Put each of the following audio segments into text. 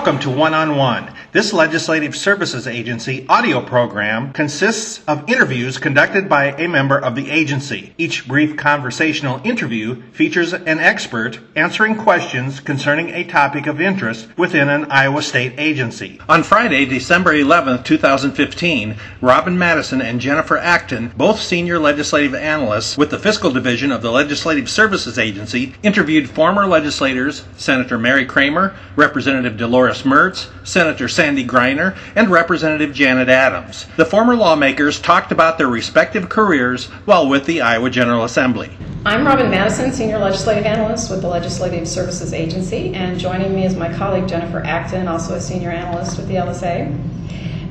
Welcome to One on One. This Legislative Services Agency audio program consists of interviews conducted by a member of the agency. Each brief conversational interview features an expert answering questions concerning a topic of interest within an Iowa State agency. On Friday, December 11, 2015, Robin Madison and Jennifer Acton, both senior legislative analysts with the Fiscal Division of the Legislative Services Agency, interviewed former legislators Senator Mary Kramer, Representative Dolores Mertz, Senator Sandy Greiner, and Representative Janet Adams. The former lawmakers talked about their respective careers while with the Iowa General Assembly. I'm Robin Madison, Senior Legislative Analyst with the Legislative Services Agency, and joining me is my colleague Jennifer Acton, also a Senior Analyst with the LSA.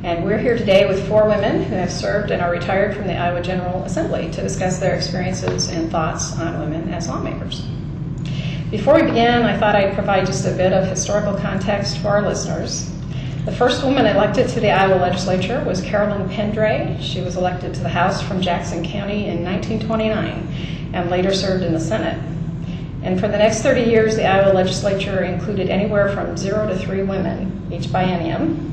And we're here today with four women who have served and are retired from the Iowa General Assembly to discuss their experiences and thoughts on women as lawmakers. Before we begin, I thought I'd provide just a bit of historical context for our listeners. The first woman elected to the Iowa legislature was Carolyn Pendray. She was elected to the House from Jackson County in 1929 and later served in the Senate. And for the next 30 years, the Iowa legislature included anywhere from zero to three women each biennium.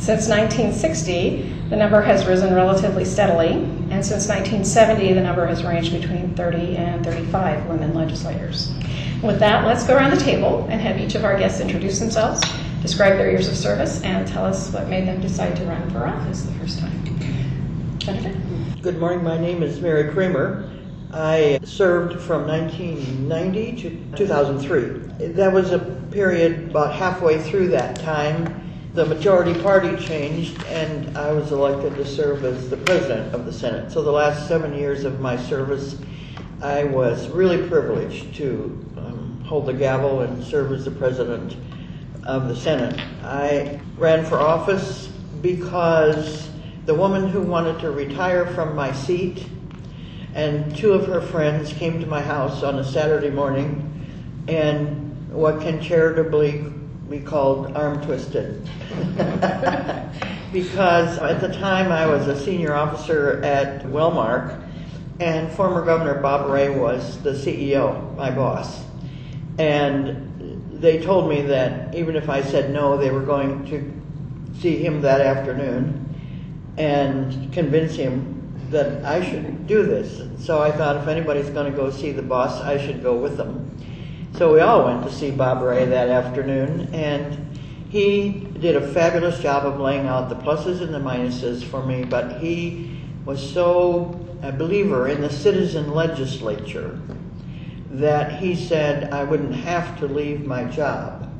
Since 1960, the number has risen relatively steadily, and since 1970, the number has ranged between 30 and 35 women legislators. With that, let's go around the table and have each of our guests introduce themselves, describe their years of service, and tell us what made them decide to run for office the first time. Jennifer? Good morning. My name is Mary Kramer. I served from 1990 to 2003. That was a period about halfway through that time. The majority party changed, and I was elected to serve as the president of the Senate. So the last seven years of my service, I was really privileged to um, hold the gavel and serve as the president of the Senate. I ran for office because the woman who wanted to retire from my seat and two of her friends came to my house on a Saturday morning and what can charitably be called arm twisted. because at the time I was a senior officer at Wellmark and former Governor Bob Ray was the CEO, my boss. And they told me that even if I said no, they were going to see him that afternoon and convince him that I should do this. So I thought if anybody's going to go see the boss, I should go with them. So we all went to see Bob Ray that afternoon, and he did a fabulous job of laying out the pluses and the minuses for me, but he was so a believer in the citizen legislature that he said I wouldn't have to leave my job,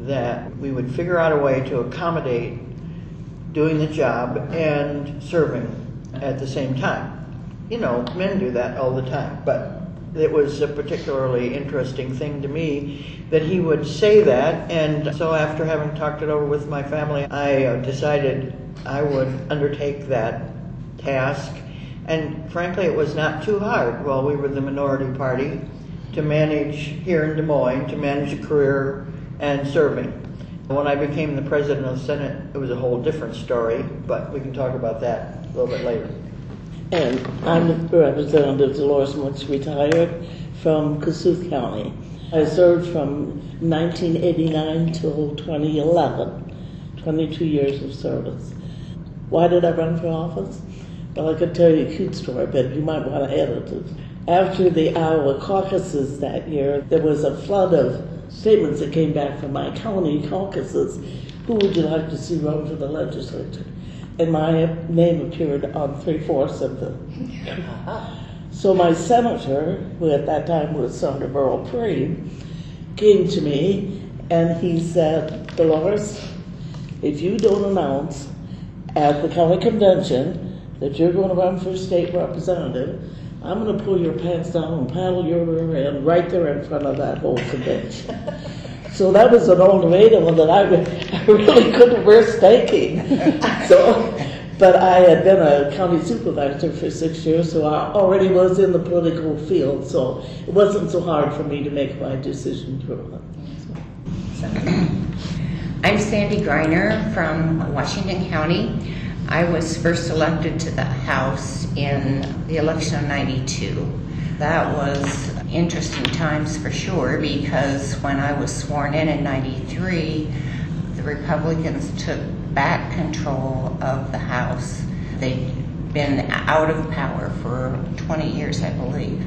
that we would figure out a way to accommodate doing the job and serving at the same time. You know, men do that all the time, but it was a particularly interesting thing to me that he would say that. And so, after having talked it over with my family, I uh, decided I would undertake that task. And frankly, it was not too hard while we were the minority party to manage here in Des Moines, to manage a career and serving. When I became the president of the Senate, it was a whole different story, but we can talk about that a little bit later. And I'm the Representative Dolores Mertz, retired from Kossuth County. I served from 1989 till 2011, 22 years of service. Why did I run for office? Well, I could tell you a cute story, but you might want to edit it. After the Iowa caucuses that year, there was a flood of statements that came back from my county caucuses. Who would you like to see run for the legislature? And my name appeared on three fourths of them. so my senator, who at that time was Senator Berl Priebe, came to me and he said, Dolores, if you don't announce at the county convention that you're going to run for state representative, I'm going to pull your pants down and paddle your rear end right there in front of that whole convention. so that was an ultimatum that I, I really couldn't risk taking. so, but I had been a county supervisor for six years, so I already was in the political field. So it wasn't so hard for me to make my decision to run. I'm Sandy Greiner from Washington County. I was first elected to the House in the election of 92. That was interesting times for sure because when I was sworn in in 93, the Republicans took back control of the House. They'd been out of power for 20 years, I believe.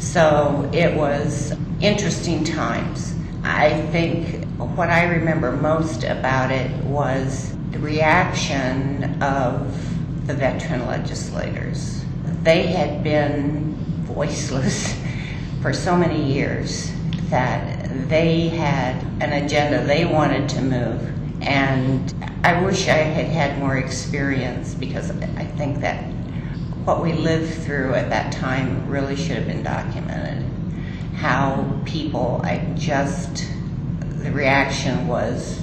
So it was interesting times. I think what I remember most about it was the reaction of the veteran legislators. They had been voiceless for so many years that they had an agenda they wanted to move. And I wish I had had more experience because I think that what we lived through at that time really should have been documented. How people, I just, the reaction was,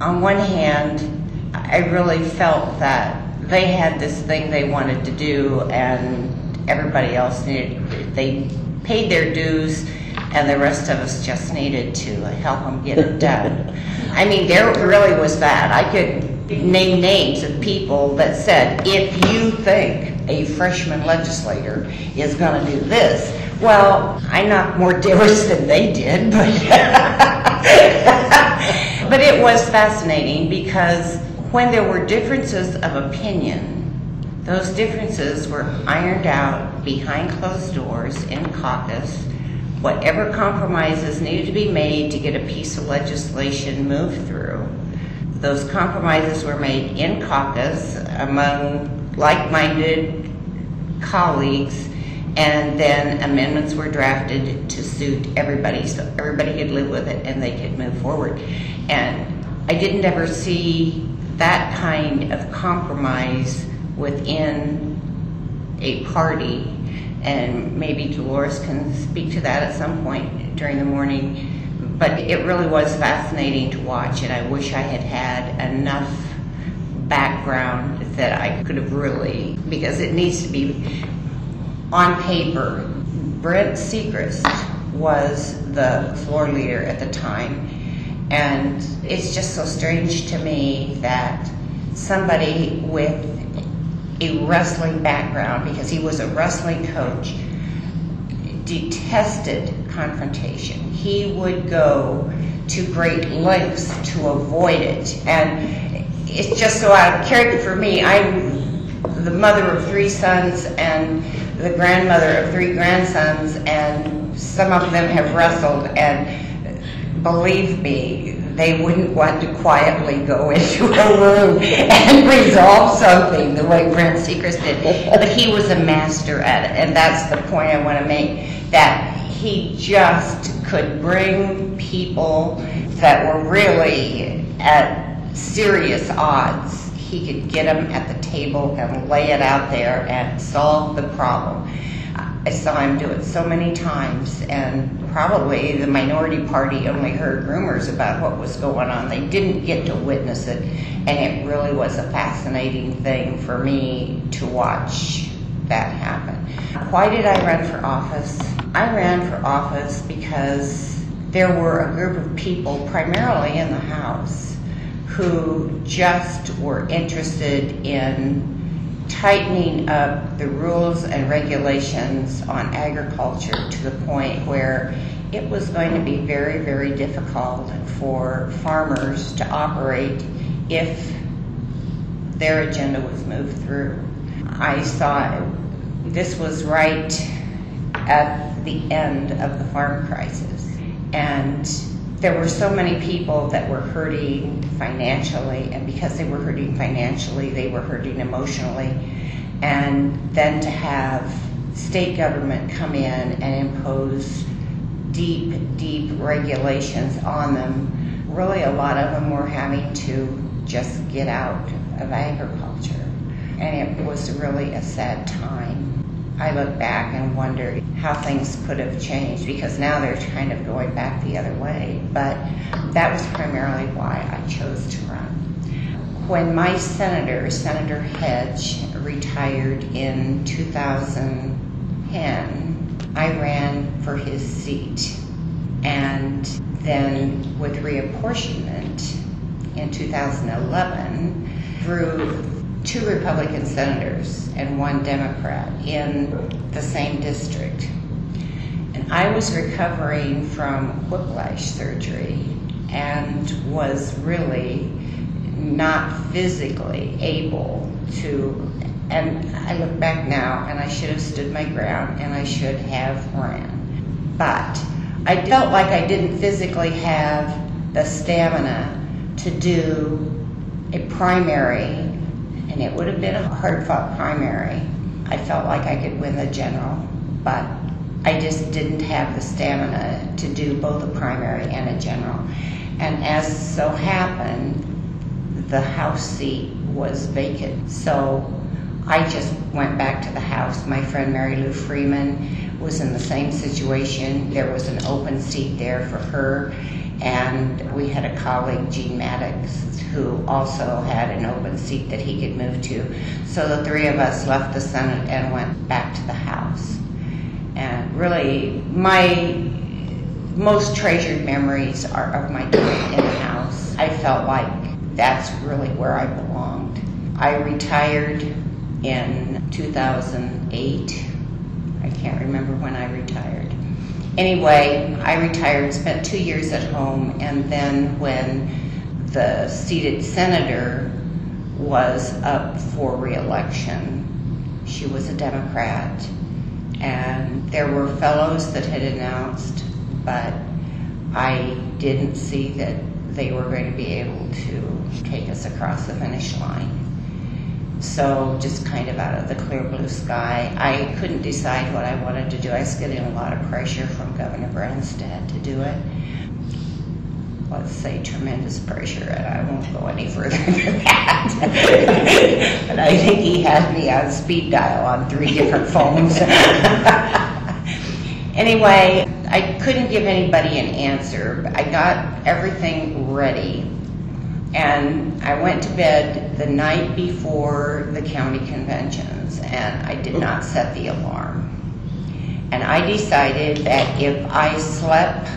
on one hand, I really felt that they had this thing they wanted to do and everybody else needed, they paid their dues and the rest of us just needed to help them get it done. I mean, there really was that. I could name names of people that said, if you think a freshman legislator is going to do this, well, I knocked more doors than they did, but but it was fascinating because when there were differences of opinion, those differences were ironed out behind closed doors in caucus. Whatever compromises needed to be made to get a piece of legislation moved through, those compromises were made in caucus among like minded colleagues, and then amendments were drafted to suit everybody so everybody could live with it and they could move forward. And I didn't ever see that kind of compromise within a party. And maybe Dolores can speak to that at some point during the morning. But it really was fascinating to watch, and I wish I had had enough background that I could have really, because it needs to be on paper. Brent Siegrist was the floor leader at the time, and it's just so strange to me that somebody with a wrestling background, because he was a wrestling coach, detested confrontation. He would go to great lengths to avoid it. And it's just so out of character for me. I'm the mother of three sons and the grandmother of three grandsons, and some of them have wrestled. And believe me, they wouldn't want to quietly go into a room and resolve something the way Brent Siegrist did. But he was a master at it, and that's the point I want to make, that he just could bring people that were really at serious odds. He could get them at the table and lay it out there and solve the problem. I saw him do it so many times, and probably the minority party only heard rumors about what was going on. They didn't get to witness it, and it really was a fascinating thing for me to watch that happen. Why did I run for office? I ran for office because there were a group of people, primarily in the House, who just were interested in tightening up the rules and regulations on agriculture to the point where it was going to be very, very difficult for farmers to operate if their agenda was moved through. I saw this was right at the end of the farm crisis. And there were so many people that were hurting financially, and because they were hurting financially, they were hurting emotionally. And then to have state government come in and impose deep, deep regulations on them, really a lot of them were having to just get out of agriculture. And it was really a sad time. I look back and wonder how things could have changed because now they're kind of going back the other way. But that was primarily why I chose to run. When my senator, Senator Hedge, retired in 2010, I ran for his seat. And then with reapportionment in 2011, through two Republican senators and one Democrat in the same district. And I was recovering from whiplash surgery and was really not physically able to, and I look back now and I should have stood my ground and I should have ran. But I felt like I didn't physically have the stamina to do a primary, and it would have been a hard fought primary. I felt like I could win the general, but I just didn't have the stamina to do both a primary and a general. And as so happened, the House seat was vacant. So I just went back to the House. My friend Mary Lou Freeman was in the same situation. There was an open seat there for her. And we had a colleague, Gene Maddox, who also had an open seat that he could move to. So the three of us left the Senate and went back to the House. And really, my most treasured memories are of my time in the House. I felt like that's really where I belonged. I retired in 2008. I can't remember when I retired. Anyway, I retired, spent two years at home, and then when the seated senator was up for reelection, she was a Democrat, and there were fellows that had announced, but I didn't see that they were going to be able to take us across the finish line. So just kind of out of the clear blue sky, I couldn't decide what I wanted to do. I was getting a lot of pressure from Governor Branstad to do it. Let's say tremendous pressure, and I won't go any further than that. but I think he had me on speed dial on three different phones. anyway, I couldn't give anybody an answer. I got everything ready and I went to bed the night before the county conventions, and I did not set the alarm. And I decided that if I slept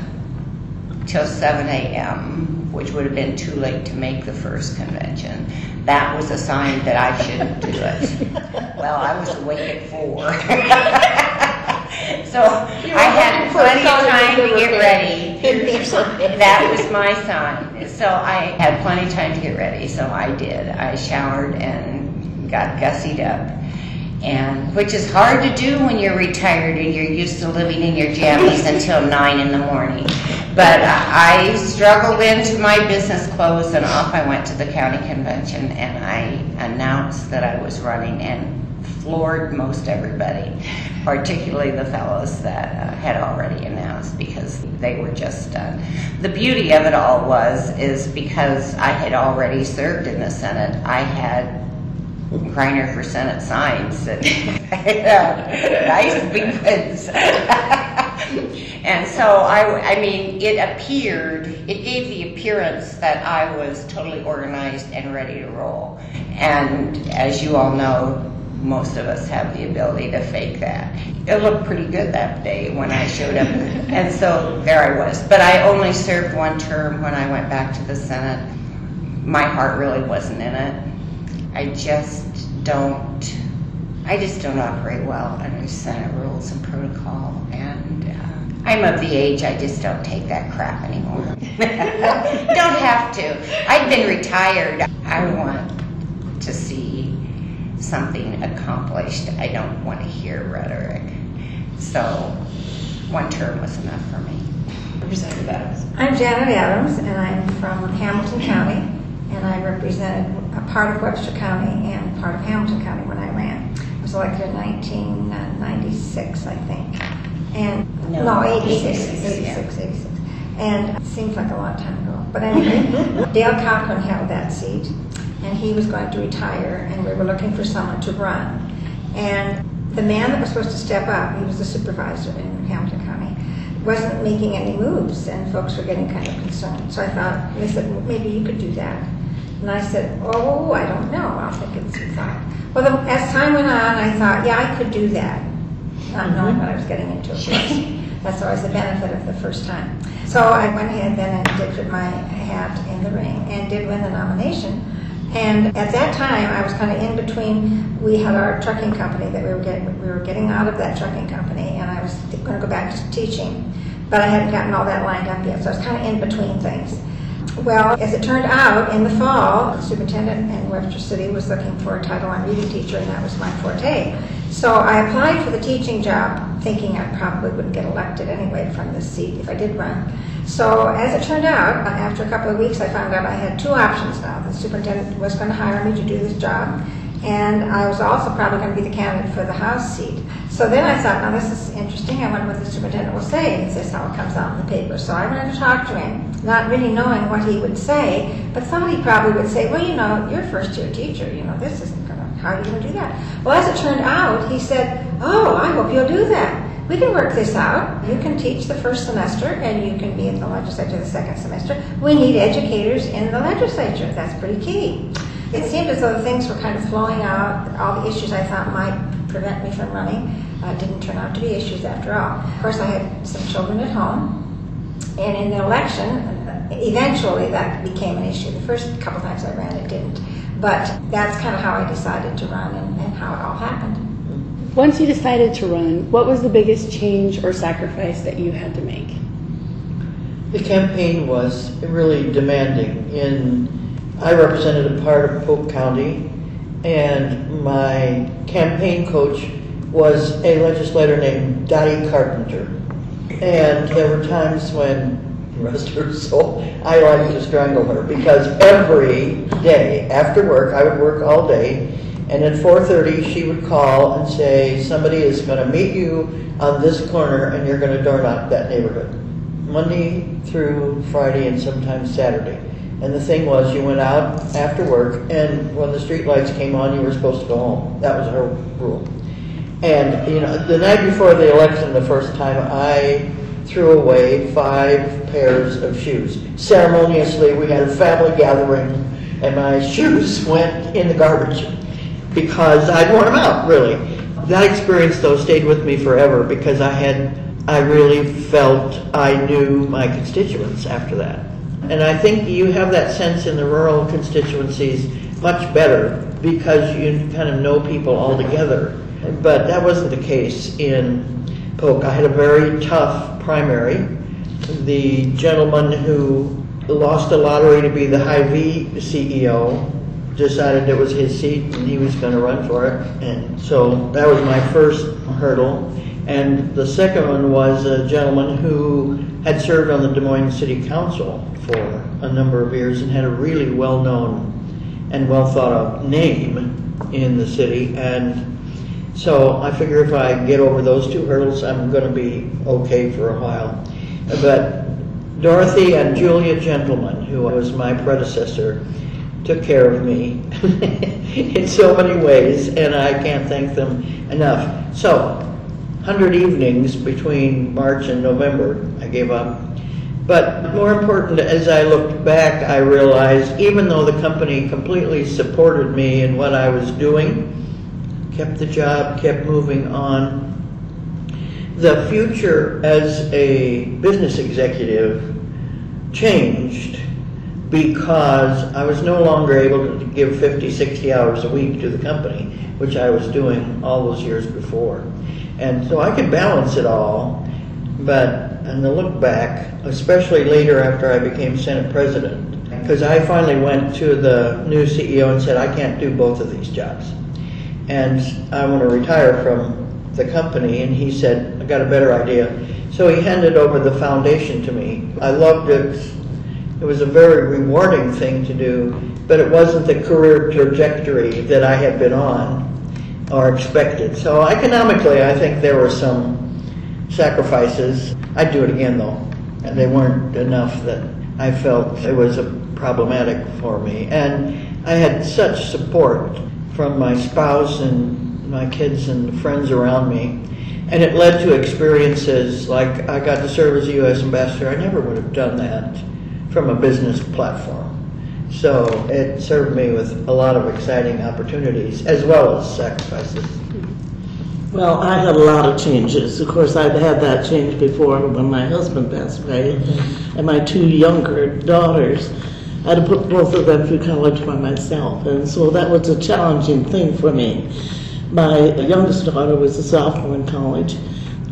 till 7 a.m., which would have been too late to make the first convention, that was a sign that I shouldn't do it. well, I was awake at 4. So I had plenty of time to get ready. That was my sign. So I had plenty of time to get ready, so I did. I showered and got gussied up. And which is hard to do when you're retired and you're used to living in your jammies until nine in the morning. But uh, I struggled into my business clothes and off I went to the county convention and I announced that I was running and floored most everybody, particularly the fellows that uh, had already announced because they were just. The beauty of it all was is because I had already served in the Senate, I had Greiner for Senate signs and nice big ones. and so I, I mean, it appeared, it gave the appearance that I was totally organized and ready to roll. And as you all know, most of us have the ability to fake that. It looked pretty good that day when I showed up. and so there I was. But I only served one term when I went back to the Senate. My heart really wasn't in it. I just don't, I just don't operate well under Senate rules and protocol. And uh, I'm of the age I just don't take that crap anymore. don't have to. I've been retired. I want to see something accomplished. I don't want to hear rhetoric. So one term was enough for me. Representative Adams. I'm Janet Adams, and I'm from Hamilton County, and I represented a part of Webster County and part of Hamilton County when I ran. I was elected in 1996, I think. And, No, no, 86, 86, 86, 86. And it seems like a long time ago. But anyway, Dale Cochran held that seat, and he was going to retire, and we were looking for someone to run. And the man that was supposed to step up, he was the supervisor in Hamilton County, wasn't making any moves, and folks were getting kind of concerned. So I thought, they said, maybe you could do that. And I said, oh, I don't know. I'll think it's a thought. Well, the, as time went on, I thought, yeah, I could do that, not knowing what I was getting into. Of. That's always the benefit of the first time. So I went ahead then and did put my hat in the ring and did win the nomination. And at that time, I was kind of in between. We had our trucking company that we were getting. We were getting out of that trucking company, and I was going to go back to teaching, but I hadn't gotten all that lined up yet. So I was kind of in between things. Well, as it turned out, in the fall, the superintendent in Webster City was looking for a Title I reading teacher, and that was my forte. So I applied for the teaching job, thinking I probably wouldn't get elected anyway from this seat if I did run. So as it turned out, after a couple of weeks, I found out I had two options now. The superintendent was going to hire me to do this job, and I was also probably going to be the candidate for the House seat. So then I thought, now this is interesting. I wonder what the superintendent will say. This is how it comes out in the paper. So I went to talk to him, not really knowing what he would say, but thought he probably would say, well, you know, you're first year teacher. You know, this isn't going to, how are you going to do that? Well, as it turned out, he said, oh, I hope you'll do that. We can work this out. You can teach the first semester and you can be in the legislature the second semester. We need educators in the legislature. That's pretty key. It seemed as though things were kind of flowing out. All the issues I thought might prevent me from running uh, didn't turn out to be issues after all. Of course, I had some children at home. And in the election, eventually that became an issue. The first couple times I ran, it didn't. But that's kind of how I decided to run and, and how it all happened. Once you decided to run, what was the biggest change or sacrifice that you had to make? The campaign was really demanding. In I represented a part of Polk County, and my campaign coach was a legislator named Dottie Carpenter. And there were times when, rest her soul, I liked to strangle her because every day after work, I would work all day, and at 4:30 she would call and say, "Somebody is going to meet you on this corner, and you're going to door knock that neighborhood." Monday through Friday and sometimes Saturday. And the thing was, you went out after work, and when the street lights came on, you were supposed to go home. That was her rule. And, you know, the night before the election, the first time, I threw away five pairs of shoes. Ceremoniously, we had a family gathering, and my shoes went in the garbage because I'd worn them out, really. That experience, though, stayed with me forever because I had, I really felt I knew my constituents after that. And I think you have that sense in the rural constituencies much better because you kind of know people all together. But that wasn't the case in Polk. I had a very tough primary. The gentleman who lost the lottery to be the Hy-Vee CEO decided it was his seat and he was going to run for it. And so that was my first hurdle. And the second one was a gentleman who had served on the Des Moines City Council for a number of years and had a really well known and well thought of name in the city. And so I figure if I get over those two hurdles, I'm going to be okay for a while. But Dorothy and Julia Gentleman, who was my predecessor, took care of me in so many ways, and I can't thank them enough. So, 100 evenings between March and November, I gave up. But more important, as I looked back, I realized even though the company completely supported me in what I was doing, kept the job, kept moving on, the future as a business executive changed because I was no longer able to give 50, 60 hours a week to the company, which I was doing all those years before. And so I could balance it all, but and the look back, especially later after I became Senate President, because I finally went to the new CEO and said, I can't do both of these jobs. And I want to retire from the company. And he said, I got a better idea. So he handed over the foundation to me. I loved it. It was a very rewarding thing to do, but it wasn't the career trajectory that I had been on or expected. So economically, I think there were some sacrifices. I'd do it again though, and they weren't enough that I felt it was problematic for me. And I had such support from my spouse and my kids and friends around me. And it led to experiences like I got to serve as a U.S. ambassador. I never would have done that from a business platform. So it served me with a lot of exciting opportunities as well as sacrifices. Well, I had a lot of changes. Of course, I'd had that change before when my husband passed away, and my two younger daughters. I had to put both of them through college by myself, and so that was a challenging thing for me. My youngest daughter was a sophomore in college.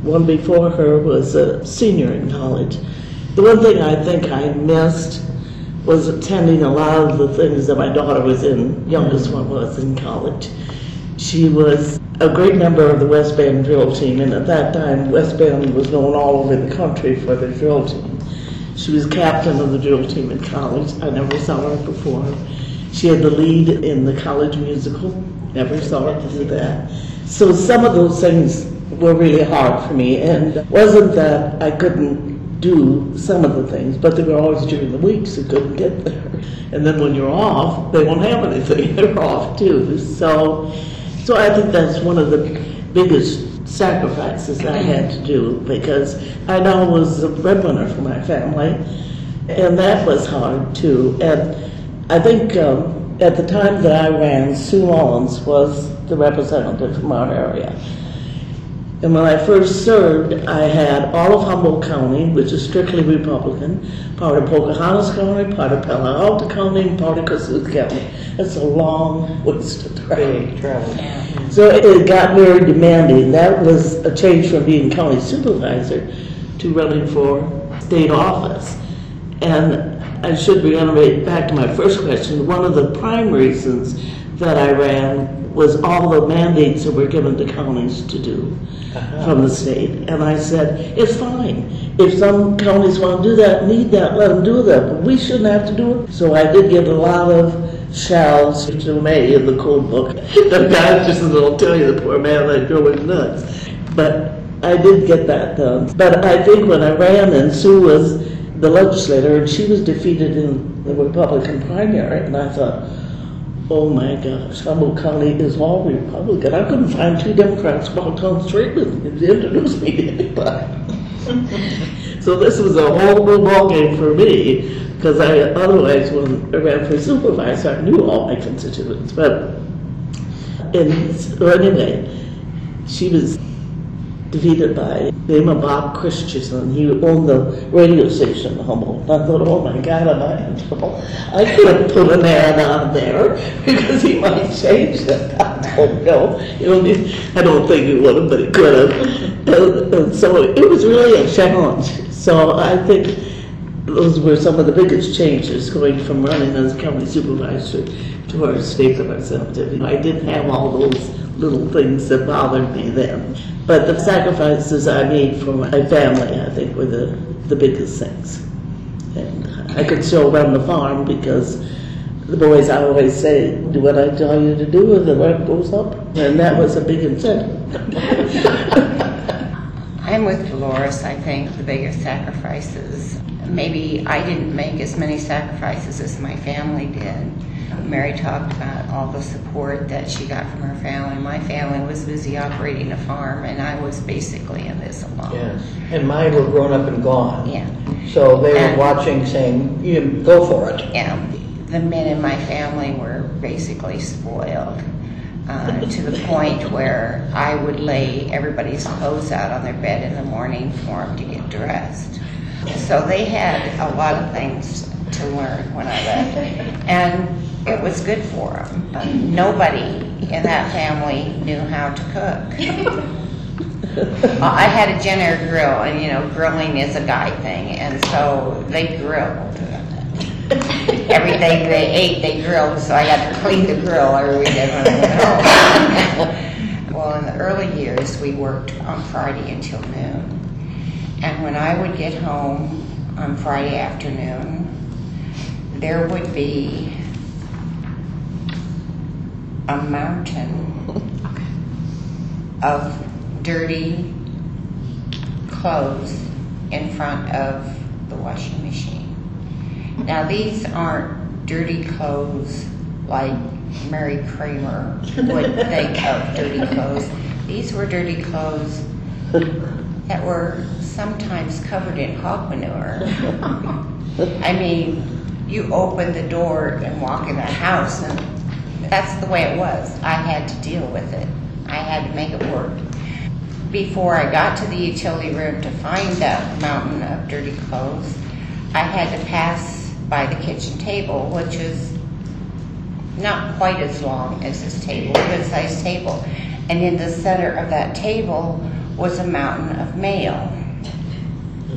One before her was a senior in college. The one thing I think I missed was attending a lot of the things that my daughter was in, youngest one was in college. She was a great member of the West Bend drill team, and at that time, West Bend was known all over the country for their drill team. She was captain of the drill team in college. I never saw her perform. She had the lead in the college musical. Never saw her do that. So some of those things were really hard for me, and wasn't that I couldn't do some of the things, but they were always during the week, so couldn't get there. And then when you're off, they won't have anything. They're off too. So, so I think that's one of the biggest sacrifices I had to do because I now was a breadwinner for my family, and that was hard too. And I think um, at the time that I ran, Sue Mullins was the representative from our area. And when I first served, I had all of Humboldt County, which is strictly Republican, part of Pocahontas County, part of Palo Alto County, and part of Kossuth County. That's a long ways to travel. Big travel. So it got very demanding. That was a change from being county supervisor to running for state office. And I should reiterate back to my first question, one of the prime reasons that I ran was all the mandates that were given to counties to do uh-huh. from the state. And I said, it's fine. If some counties want to do that, need that, let them do that, but we shouldn't have to do it. So I did get a lot of shalls to May in the code book. The guy just will tell you the poor man that drove him nuts. But I did get that done. But I think when I ran and Sue was the legislator and she was defeated in the Republican primary, and I thought, oh my gosh, Humboldt County is all Republican. I couldn't find two Democrats about Tom Straightman to introduce me to anybody. so this was a whole new ballgame for me because I otherwise when I ran for supervisor I knew all my constituents. But and so anyway, she was defeated by Damon Bob Christensen. He owned the radio station in Humboldt. I thought, oh my God, am I in trouble? I couldn't put an ad on there because he might change it. I don't know. You know, I don't think he would have, but he could have. And, and so it was really a challenge. So I think those were some of the biggest changes going from running as county supervisor to our state representative. I didn't have all those little things that bothered me then. But the sacrifices I made for my family, I think, were the, the biggest things. And I could still run the farm because the boys I always say, do what I tell you to do and the rent goes up. And that was a big incentive. I'm with Dolores, I think, the biggest sacrifices. Maybe I didn't make as many sacrifices as my family did. Mary talked about all the support that she got from her family. My family was busy operating a farm, and I was basically in this alone. Yes, and mine were grown up and gone. Yeah. So they were And- watching, saying, "You go for it." Yeah, the men in my family were basically spoiled uh, to the point where I would lay everybody's clothes out on their bed in the morning for them to get dressed. So they had a lot of things to learn when I left, and it was good for them. But nobody in that family knew how to cook. I had a Jenn-Air grill, and you know, grilling is a guy thing, and so they grilled. Everything they ate, they grilled, so I had to clean the grill every weekend when I went home. well, in the early years, we worked on Friday until noon, and when I would get home on Friday afternoon, there would be a mountain of dirty clothes in front of the washing machine. Now, these aren't dirty clothes like Mary Kramer would think of dirty clothes. These were dirty clothes that were sometimes covered in hog manure. I mean, you open the door and walk in the house, and that's the way it was. I had to deal with it. I had to make it work. Before I got to the utility room to find that mountain of dirty clothes, I had to pass by the kitchen table, which is not quite as long as this table, good sized table. And in the center of that table was a mountain of mail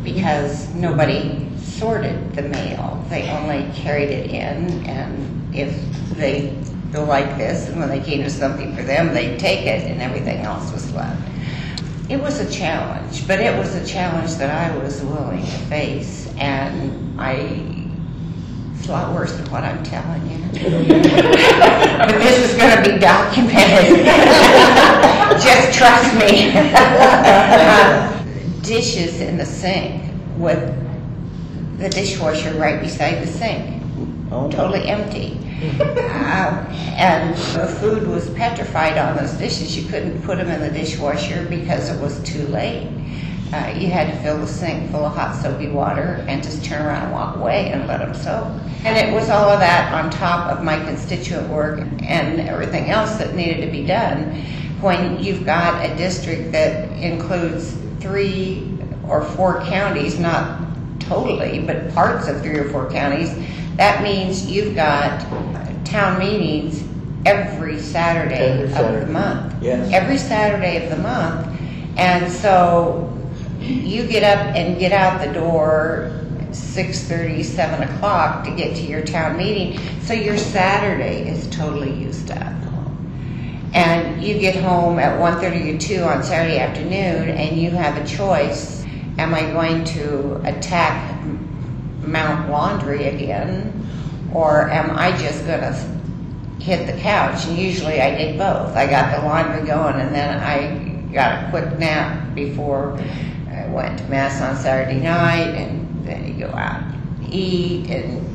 because nobody sorted the mail. They only carried it in, and if they like this, and when they came to something for them, they'd take it, and everything else was left. It was a challenge, but it was a challenge that I was willing to face, and I. It's a lot worse than what I'm telling you. but this is going to be documented. Just trust me. Uh, dishes in the sink with the dishwasher right beside the sink, Oh, totally empty. Um, and the food was petrified on those dishes. You couldn't put them in the dishwasher because it was too late. Uh, you had to fill the sink full of hot soapy water and just turn around and walk away and let them soak. And it was all of that on top of my constituent work and everything else that needed to be done. When you've got a district that includes three or four counties, not totally, but parts of three or four counties, that means you've got town meetings every Saturday Every of Saturday. the month. Yes. Every Saturday of the month. And so you get up and get out the door 6.30, 7 o'clock to get to your town meeting. So your Saturday is totally used up. And you get home at 1.30 or 2 on Saturday afternoon and you have a choice. Am I going to attack Mount Laundry again? Or am I just going to hit the couch? And usually I did both. I got the laundry going and then I got a quick nap before I went to Mass on Saturday night and then you go out and eat and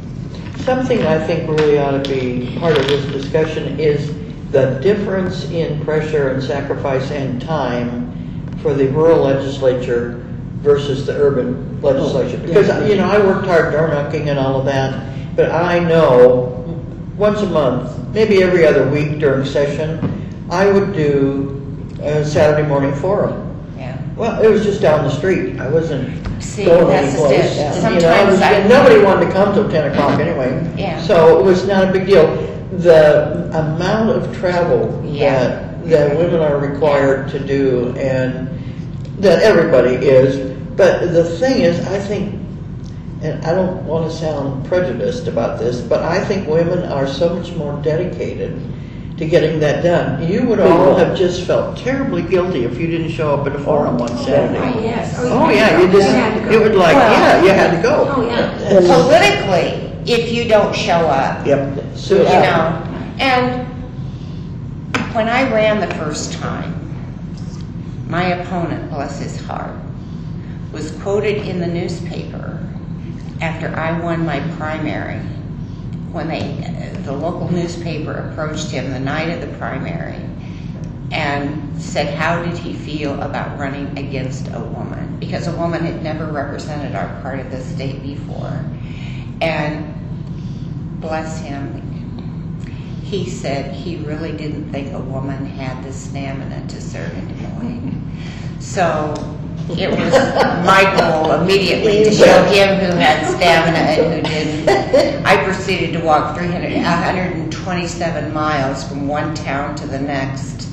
Something I think really ought to be part of this discussion is the difference in pressure and sacrifice and time for the rural legislature versus the urban legislature. Oh, because, you know, I worked hard door knocking and all of that, but I know once a month, maybe every other week during session, I would do a Saturday morning forum. yeah. Well, it was just down the street. I wasn't See, going that's the anyplace. you know, Sometimes was- I- nobody wanted to come till ten o'clock anyway. Yeah. So it was not a big deal. The amount of travel Yeah. that, that women are required to do and that everybody is. But the thing is, I think, and I don't want to sound prejudiced about this, but I think women are so much more dedicated to getting that done. You would all have just felt terribly guilty if you didn't show up at a oh, forum on oh, Saturday. Oh, yes. Oh, oh, yeah, you just, had to go. it would like, Well- yeah, you had to go. Oh, yeah. And- Politically, if you don't show up, Yep. So, you know. And when I ran the first time, my opponent, bless his heart, was quoted in the newspaper after I won my primary. When they, the local newspaper approached him the night of the primary and said, how did he feel about running against a woman? Because a woman had never represented our part of the state before. And bless him, he said he really didn't think a woman had the stamina to serve in Des Moines. So it was my goal immediately to show him who had stamina and who didn't. I proceeded to walk 300, 127 miles from one town to the next.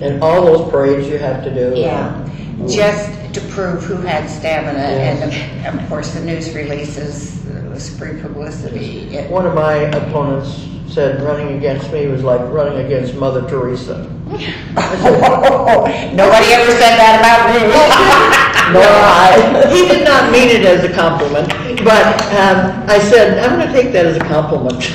And all those parades you have to do. Yeah, just to prove who had stamina, and of- of course, the news releases, it was free publicity. It- One of my opponents said running against me was like running against Mother Teresa. Nobody ever said that about me. Nor I. He did not mean it as a compliment, but um, I said, I'm going to take that as a compliment.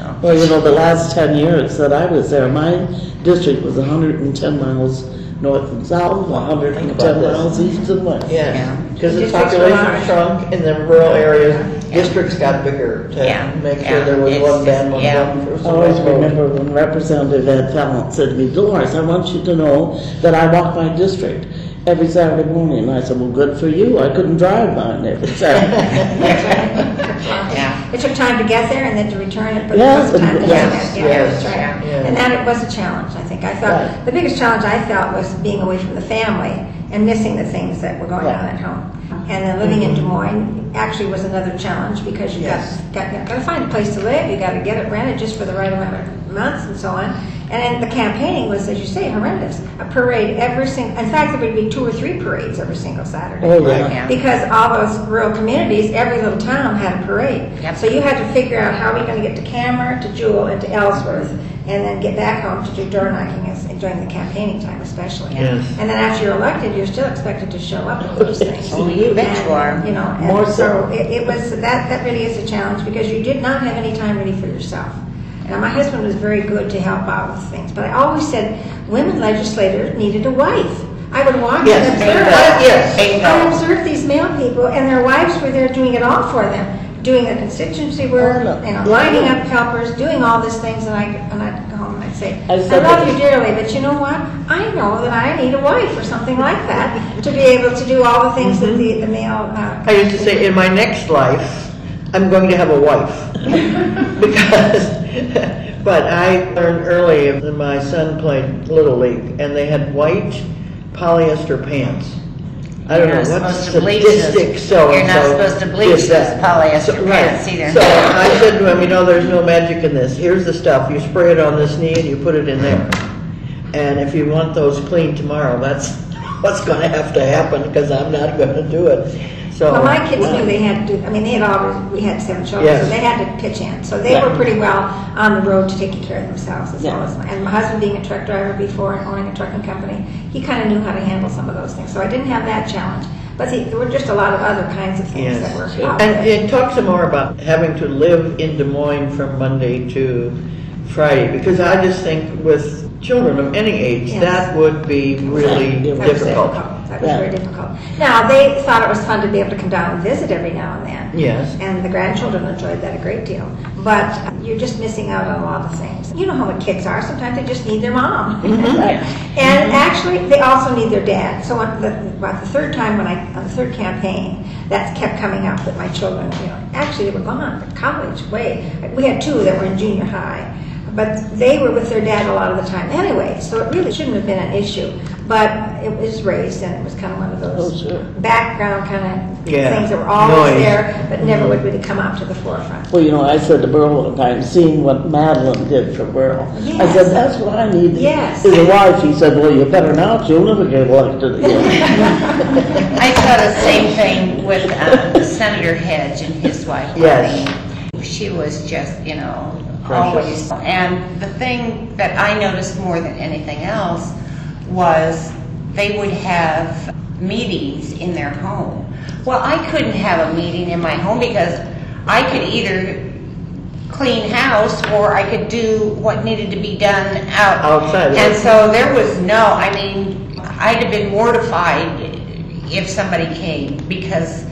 Yeah. Well, you know, the last ten years that I was there, my district was hundred and ten miles north and south, hundred and ten about this. miles east and west. Yes, Yeah. because the Districts were population large. shrunk in the rural areas, districts got bigger Yeah, to make yeah, sure there was it's one band, one just- yeah. drum for I always railroad. remember when Representative Ed Fallon said to me, Dolores, I want you to know that I walk my district every Saturday morning. And I said, well, good for you. I couldn't drive mine every Saturday. Yeah. It took time to get there and then to return it, but it Yes, was time to yes, get there. Yeah, that's yes, right. yeah. And that it was a challenge, I think. I Right. the biggest challenge I felt was being away from the family and missing the things that were going on at home. And then living in mm-hmm. Des Moines actually was another challenge because you got, Yes. got, you gotta find a place to live, you gotta get it rented just for the right amount of months and so on. And the campaigning was, as you say, horrendous. A parade every single, in fact, there would be two or three parades every single Saturday. Oh, yeah. Yeah. Because all those rural communities, every little town had a parade. Yep. So you had to figure out how are we going to get to Cameron, to Jewell, and to Ellsworth, and then get back home to do door knocking as- during the campaigning time especially. Yes. And then after you're elected, you're still expected to show up at those things. Oh, you bet you are. You know, More so so. it, it was, that, that really is a challenge because you did not have any time really for yourself. Now, my husband was very good to help out with things, but I always said women legislators needed a wife. I would watch Yes, and observe. Yes. I observed these male people, and their wives were there doing it all for them, doing the constituency work, Oh, know, lining up helpers, doing all these things, and I, and I'd go home and I'd say, I I love you dearly, but you know what? I know that I need a wife or something like that to be able to do all the things that the, the male. Uh, I used to say, in my next life, I'm going to have a wife. because, but I learned early, that my son played Little League, and they had white polyester pants. I don't You're know not what supposed to bleach statistic so you're not supposed to bleach those polyester pants right. either. So I said to him, you know, there's no magic in this. Here's the stuff. You spray it on this knee and you put it in there. And if you want those clean tomorrow, that's what's going to have to happen because I'm not going to do it. So well, my kids knew they had to do. I mean, they had always. We had seven children, Yes. so they had to pitch in. So they Yeah. were pretty well on the road to taking care of themselves as Yeah. well as. My, and my husband, being a truck driver before and owning a trucking company, he kind of knew how to handle some of those things. So I didn't have that challenge. But see, there were just a lot of other kinds of things Yes. that were out And there. it talks some more about having to live in Des Moines from Monday to Friday, because I just think with children of any age, Yes. that would be really difficult. That was very difficult. Now, they thought it was fun to be able to come down and visit every now and then. Yes. And the grandchildren enjoyed that a great deal. But you're just missing out on a lot of things. You know how what kids are. Sometimes they just need their mom. Mm-hmm. and actually, they also need their dad. So on the, about the third time when I, on the third campaign, that kept coming up that my children, you know, actually they were gone, college, way. We had two that were in junior high. But they were with their dad a lot of the time anyway, so it really shouldn't have been an issue. But it was raised and it was kind of one of those Oh, sure. background kind of Yeah, things that were always noise. there, but never would really come out to the forefront. Well, you know, I said to Berl one time, seeing what Madeline did for Berl. I Yes. said, that's what I need. Yes. His wife, he said, well, you better not, you'll never get elected again. I saw the same thing with uh, Senator Hedge and his wife. Yes. Marlene. She was just, you know, Precious. always. And the thing that I noticed more than anything else was they would have meetings in their home. Well, I couldn't have a meeting in my home because I could either clean house or I could do what needed to be done out. Outside, And so there was no, I mean, I'd have been mortified if somebody came because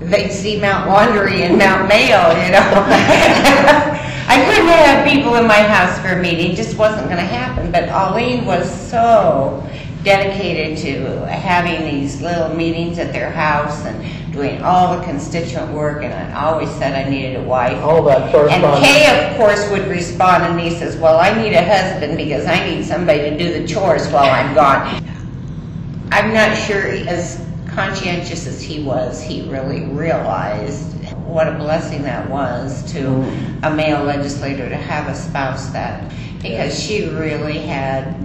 they'd see Mount Laundry and Mount Mayo, you know. I couldn't have people in my house for a meeting, it just wasn't gonna happen. But Arlene was so dedicated to having these little meetings at their house and doing all the constituent work, and I always said I needed a wife. All that And. Kay, of course, would respond, and he says, well, I need a husband because I need somebody to do the chores while I'm gone. I'm not sure, as conscientious as he was, he really realized what a blessing that was to a male legislator to have a spouse that, because she really had,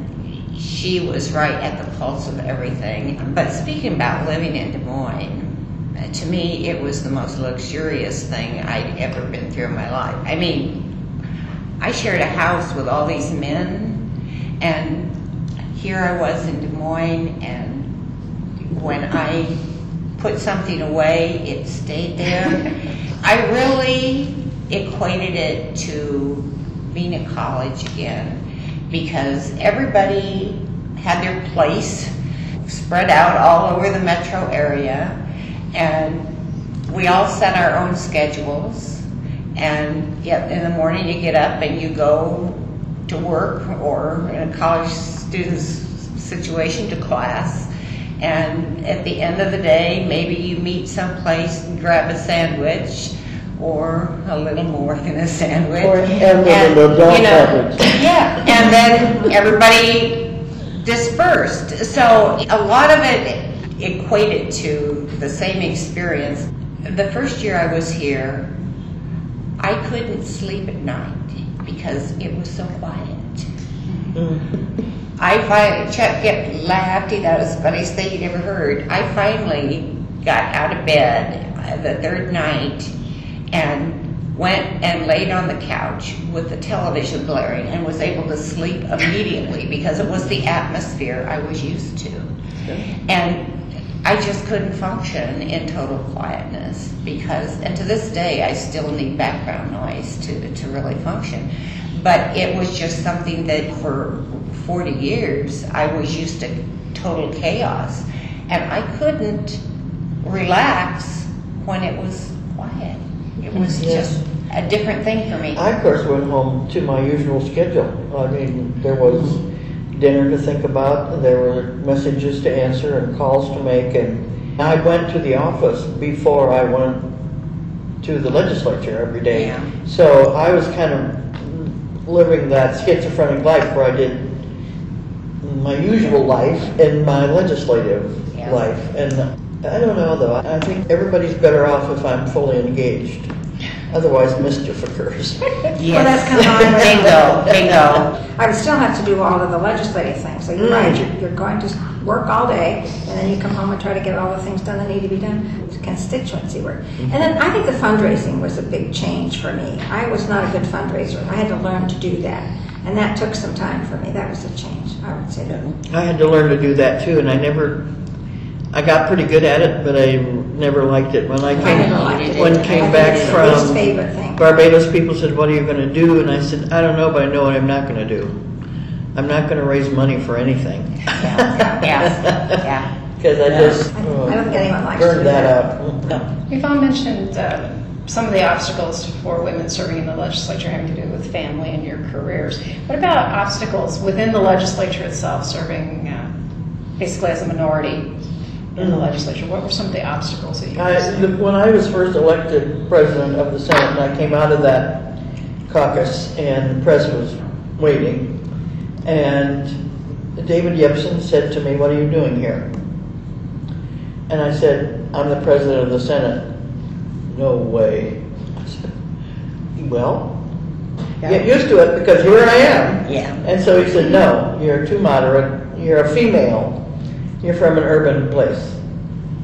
she was right at the pulse of everything. But speaking about living in Des Moines, to me, it was the most luxurious thing I'd ever been through in my life. I mean, I shared a house with all these men, and here I was in Des Moines, and when I put something away, it stayed there. I really equated it to being at college again because everybody had their place spread out all over the metro area, and we all set our own schedules. And yet, in the morning, you get up and you go to work, or in a college student's situation, to class. And at the end of the day, maybe you meet someplace and grab a sandwich, or a little more than a sandwich. Or and And, an adult you know. Yeah, and then everybody dispersed. So a lot of it equated to the same experience. The first year I was here, I couldn't sleep at night. because it was so quiet. I finally, Chuck kept laughed. that was the funniest thing he'd ever heard. I finally got out of bed uh, the third night and went and laid on the couch with the television blaring and was able to sleep immediately because it was the atmosphere I was used to. And I just couldn't function in total quietness because, and to this day, I still need background noise to, to really function. But it was just something that for 40 years I was used to total chaos. And I couldn't relax when it was quiet. It was Yes. just a different thing for me. I, of course, went home to my usual schedule. I mean, there was dinner to think about, there were messages to answer and calls to make, and I went to the office before I went to the legislature every day. Yeah. So I was kind of living that schizophrenic life where I did my usual life and my legislative Yeah. life. And I don't know though, I think everybody's better off if I'm fully engaged. Otherwise mischief occurs. Yes. that's kinda how I was. bingo, bingo. I would still have to do all of the legislative things. So you're Mm. right, you're, you're going to work all day, and then you come home and try to get all the things done that need to be done. It's constituency work. And then I think the fundraising was a big change for me. I was not a good fundraiser. I had to learn to do that. And that took some time for me. That was a change, I would say that. I had to learn to do that too, and I never, I got pretty good at it, but I never liked it. When I I never came, liked it. when I came think back it's from. Barbados, people said, what are you gonna do? And I said, I don't know, but I know what I'm not gonna do. I'm not gonna raise money for anything. Yeah, yeah, yeah. Because I just I I don't think anyone likes burned that that. out. We've all mentioned uh, some of the obstacles for women serving in the legislature having to do with family and your careers. What about obstacles within the legislature itself, serving uh, basically as a minority in the legislature? What were some of the obstacles that you I, faced? the- when I was first elected president of the Senate, and I came out of that caucus, and the press was waiting, and David Yepsen said to me, "What are you doing here?" And I said, "I'm the president of the Senate." No way. I said, Well, get used to it because here I am. Yeah. And so he said, "No, you're too moderate. You're a female. You're from an urban place.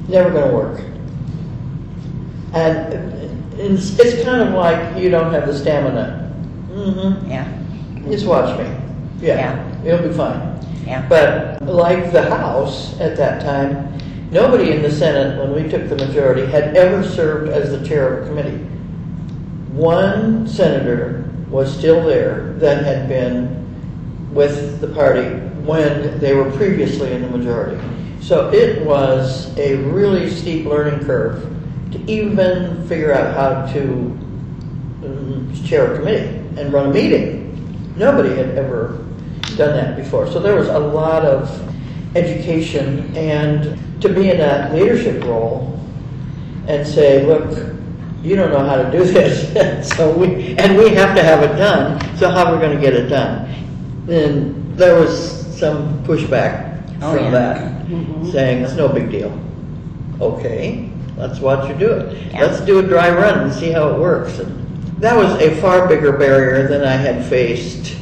Never going to work." And it's, it's kind of like you don't have the stamina. Mm-hmm. Yeah, Just watch me. Yeah, it'll be fine. yeah. But like the House at that time, nobody in the Senate, when we took the majority, had ever served as the chair of a committee. One senator was still there that had been with the party when they were previously in the majority. So it was a really steep learning curve to even figure out how to um, chair a committee and run a meeting. Nobody had ever done that before. So there was a lot of education and to be in that leadership role and say, look, you don't know how to do this. so we and we have to have it done. So how are we going to get it done? And there was some pushback Oh, from yeah. that, saying it's no big deal. Okay, let's watch you do it. Yeah. Let's do a dry run and see how it works. And that was a far bigger barrier than I had faced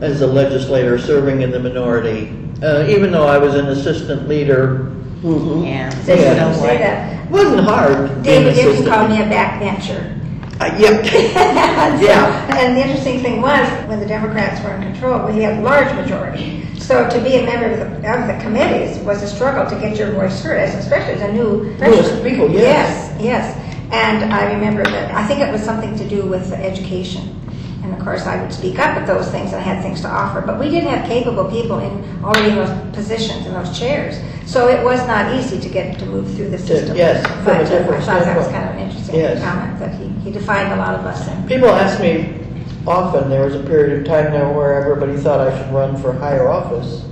as a legislator serving in the minority. Uh, even though I was an assistant leader, Yeah. So you Yeah. can say that. it wasn't hard. being David Yepsen assistant. called me a backbencher. Uh, yeah. Yeah. And the interesting thing was, when the Democrats were in control, we had a large majority. So to be a member of the, of the committees was a struggle to get your voice heard, as- especially as a new. Newest people, yes. Yes, yes. And I remember that, I think it was something to do with education. And of course, I would speak up at those things, and I had things to offer. But we did have capable people in, already in those positions, in those chairs. So it was not easy to get to move through the system. yes, from a uh, I different thought that was kind of an interesting Yes. comment, that he, he defined a lot of us in. People ask me often, there was a period of time now where everybody thought I should run for higher office.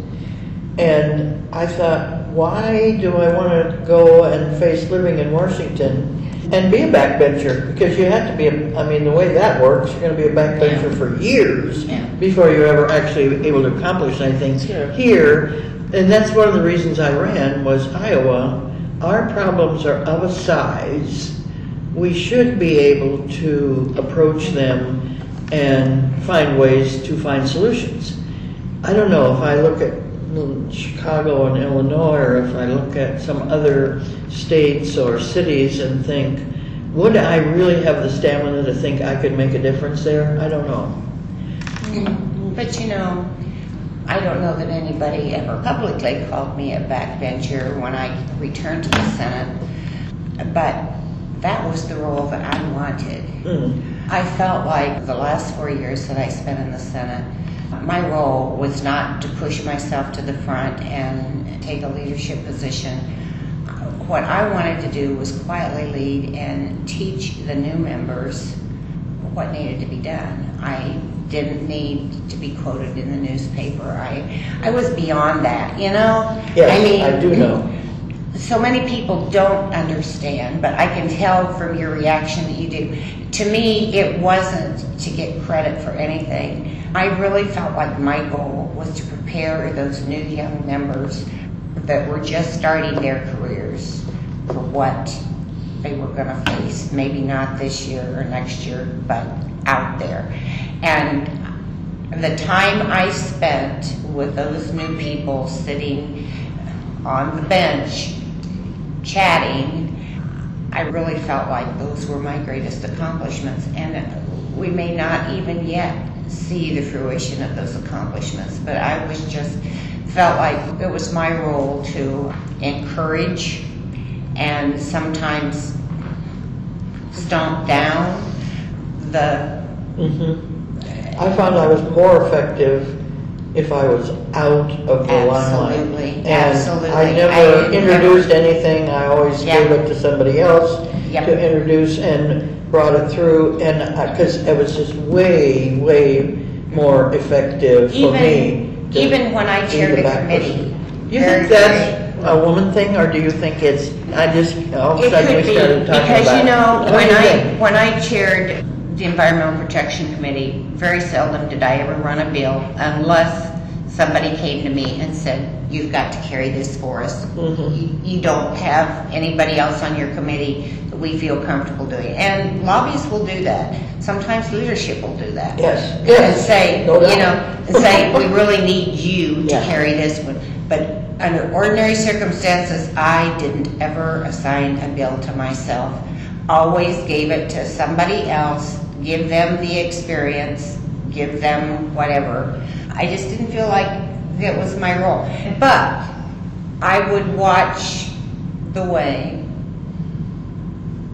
And I thought, why do I want to go and face living in Washington and be a backbencher? Because you have to be, a, I mean, the way that works, you're going to be a backbencher for years Yeah. before you're ever actually able to accomplish anything. Sure. Here, and that's one of the reasons I ran, was Iowa, our problems are of a size, we should be able to approach them and find ways to find solutions. I don't know if I look at Chicago and Illinois, or if I look at some other states or cities and think, would I really have the stamina to think I could make a difference there? I don't know. But you know, I don't know that anybody ever publicly called me a backbencher when I returned to the Senate. But that was the role that I wanted. Mm. I felt like the last four years that I spent in the Senate, my role was not to push myself to the front and take a leadership position. What I wanted to do was quietly lead and teach the new members what needed to be done. I didn't need to be quoted in the newspaper. I, I was beyond that, you know? Yes, mean, I do know. so many people don't understand, but I can tell from your reaction that you do. To me, it wasn't to get credit for anything. I really felt like my goal was to prepare those new young members that were just starting their careers for what they were going to face. Maybe not this year or next year, but out there. And the time I spent with those new people sitting on the bench chatting, I really felt like those were my greatest accomplishments. And we may not even yet see the fruition of those accomplishments, but I was just felt like it was my role to encourage and sometimes stomp down the hmm I found I was more effective if I was out of the limelight. Absolutely, And absolutely. I I never never- introduced anything, I always Yeah. gave it to somebody else Yep. to introduce and brought it through, and, because it was just way, way more effective for me. even to even when I be chaired the the back committee. person. You very, think that's a woman thing, or do you think it's, I just, all of a It sudden we be, started talking about? because you know, when I, when I chaired the Environmental Protection Committee, very seldom did I ever run a bill unless somebody came to me and said, you've got to carry this for us. Mhm. You, you don't have anybody else on your committee that we feel comfortable doing. And lobbyists will do that. Sometimes leadership will do that. Yes, yes. And say, No you know, and say, we really need you to Yeah. carry this one. But under ordinary circumstances, I didn't ever assign a bill to myself. Always gave it to somebody else, give them the experience, give them whatever. I just didn't feel like it was my role. But I would watch the way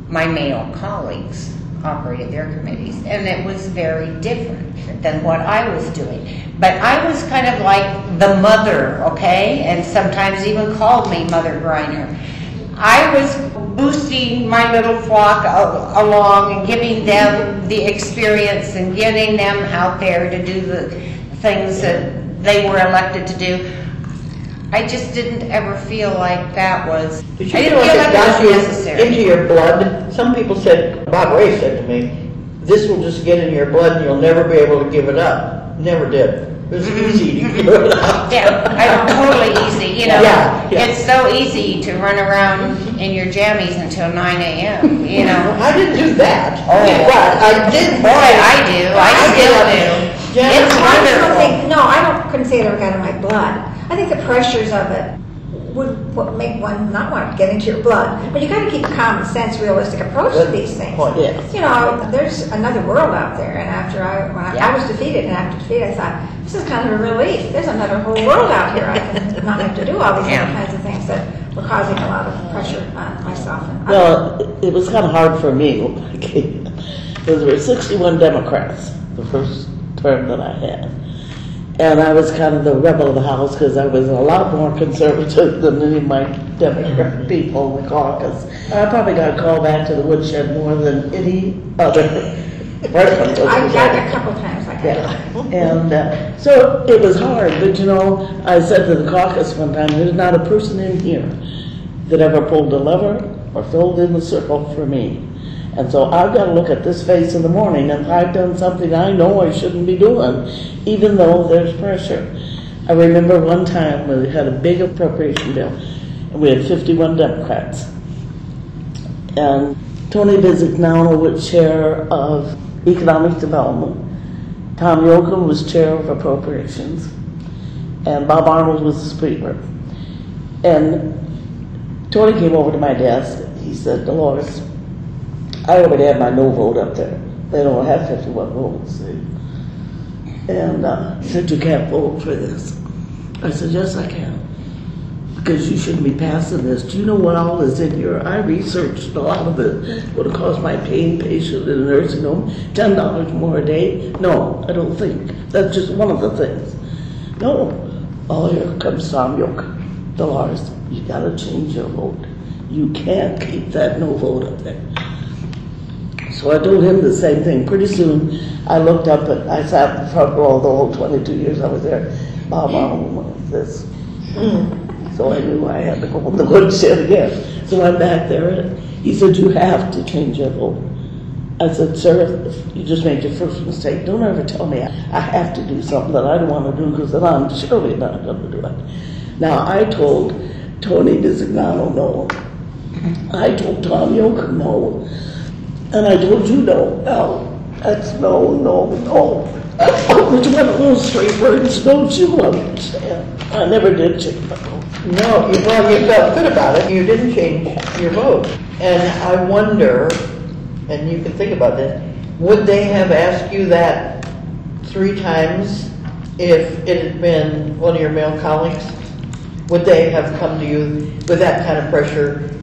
my male colleagues operated their committees, and it was very different than what I was doing. But I was kind of like the mother, okay, and sometimes even called me Mother Greiner. I was boosting my little flock along and giving them the experience and getting them out there to do the things that they were elected to do. I just didn't ever feel like that was. Did you I feel didn't like it got was necessary. into your blood? Some people said, Bob Ray said to me, this will just get in your blood and you'll never be able to give it up. Never did. It was easy to give it up. Yeah, I'm totally easy, you know. Yeah, yeah. It's so easy to run around in your jammies until nine AM, you know. I didn't do that. Oh. But I did. Boy, I do, I still do. Jen, It's I just don't wonderful. think, no, I don't, couldn't say it ever got in my blood. I think the pressures of it would, would make one not want to get into your blood. But you gotta keep a common sense, realistic approach to these things. Point. Yes. You know, there's another world out there, and after I, when I, I was defeated, and after defeat, I thought, this is kind of a relief. There's another whole world out here. I can not have to do all these Yeah. kinds of things that were causing a lot of pressure on myself and. Well, it- it was kind of hard for me when I because there were 61 Democrats the first term that I had. And I was kind of the rebel of the house because I was a lot more conservative than any of my Democrat people in the caucus. I probably got called back to the woodshed more than any other person. I got it a couple times like that. Yeah, and uh, so it was hard, but you know, I said to the caucus one time, there's not a person in here that ever pulled a lever or filled in the circle for me. And so I've got to look at this face in the morning, and if I've done something I know I shouldn't be doing, even though there's pressure. I remember one time we had a big appropriation bill, and we had 51 Democrats. And Tony Bisignano was chair of economic development, Tom Jochum was chair of appropriations, and Bob Arnould was the speaker. And Tony came over to my desk. He said, Dolores, I already have my no vote up there. They don't have 51 votes. And uh, he said, You can't vote for this. I said, Yes, I can. Because you shouldn't be passing this. Do you know what all is in here? I researched a lot of it. Would it cost my pain patient in a nursing home $10 more a day? No, I don't think. That's just one of the things. No. Oh, here comes Yoke. Dolores, you gotta change your vote. You can't keep that no vote up there. So I told him the same thing. Pretty soon, I looked up and I sat in the front row the whole 22 years I was there. Was this. Hmm. So I knew I had to go on the woodshed again. So I'm back there and he said, you have to change your vote. I said, sir, you just made your first mistake. Don't ever tell me I have to do something that I don't want to do because then I'm surely not going to do it. Now, I told Tony Bisignano no. I told Tom Yoker no. And I told you no. No, that's no, no, no. Which one of those three words don't you understand? I never did change my vote. No, you, well, you felt good about it, you didn't change your vote. And I wonder, and you can think about this, would they have asked you that three times if it had been one of your male colleagues? Would they have come to you with that kind of pressure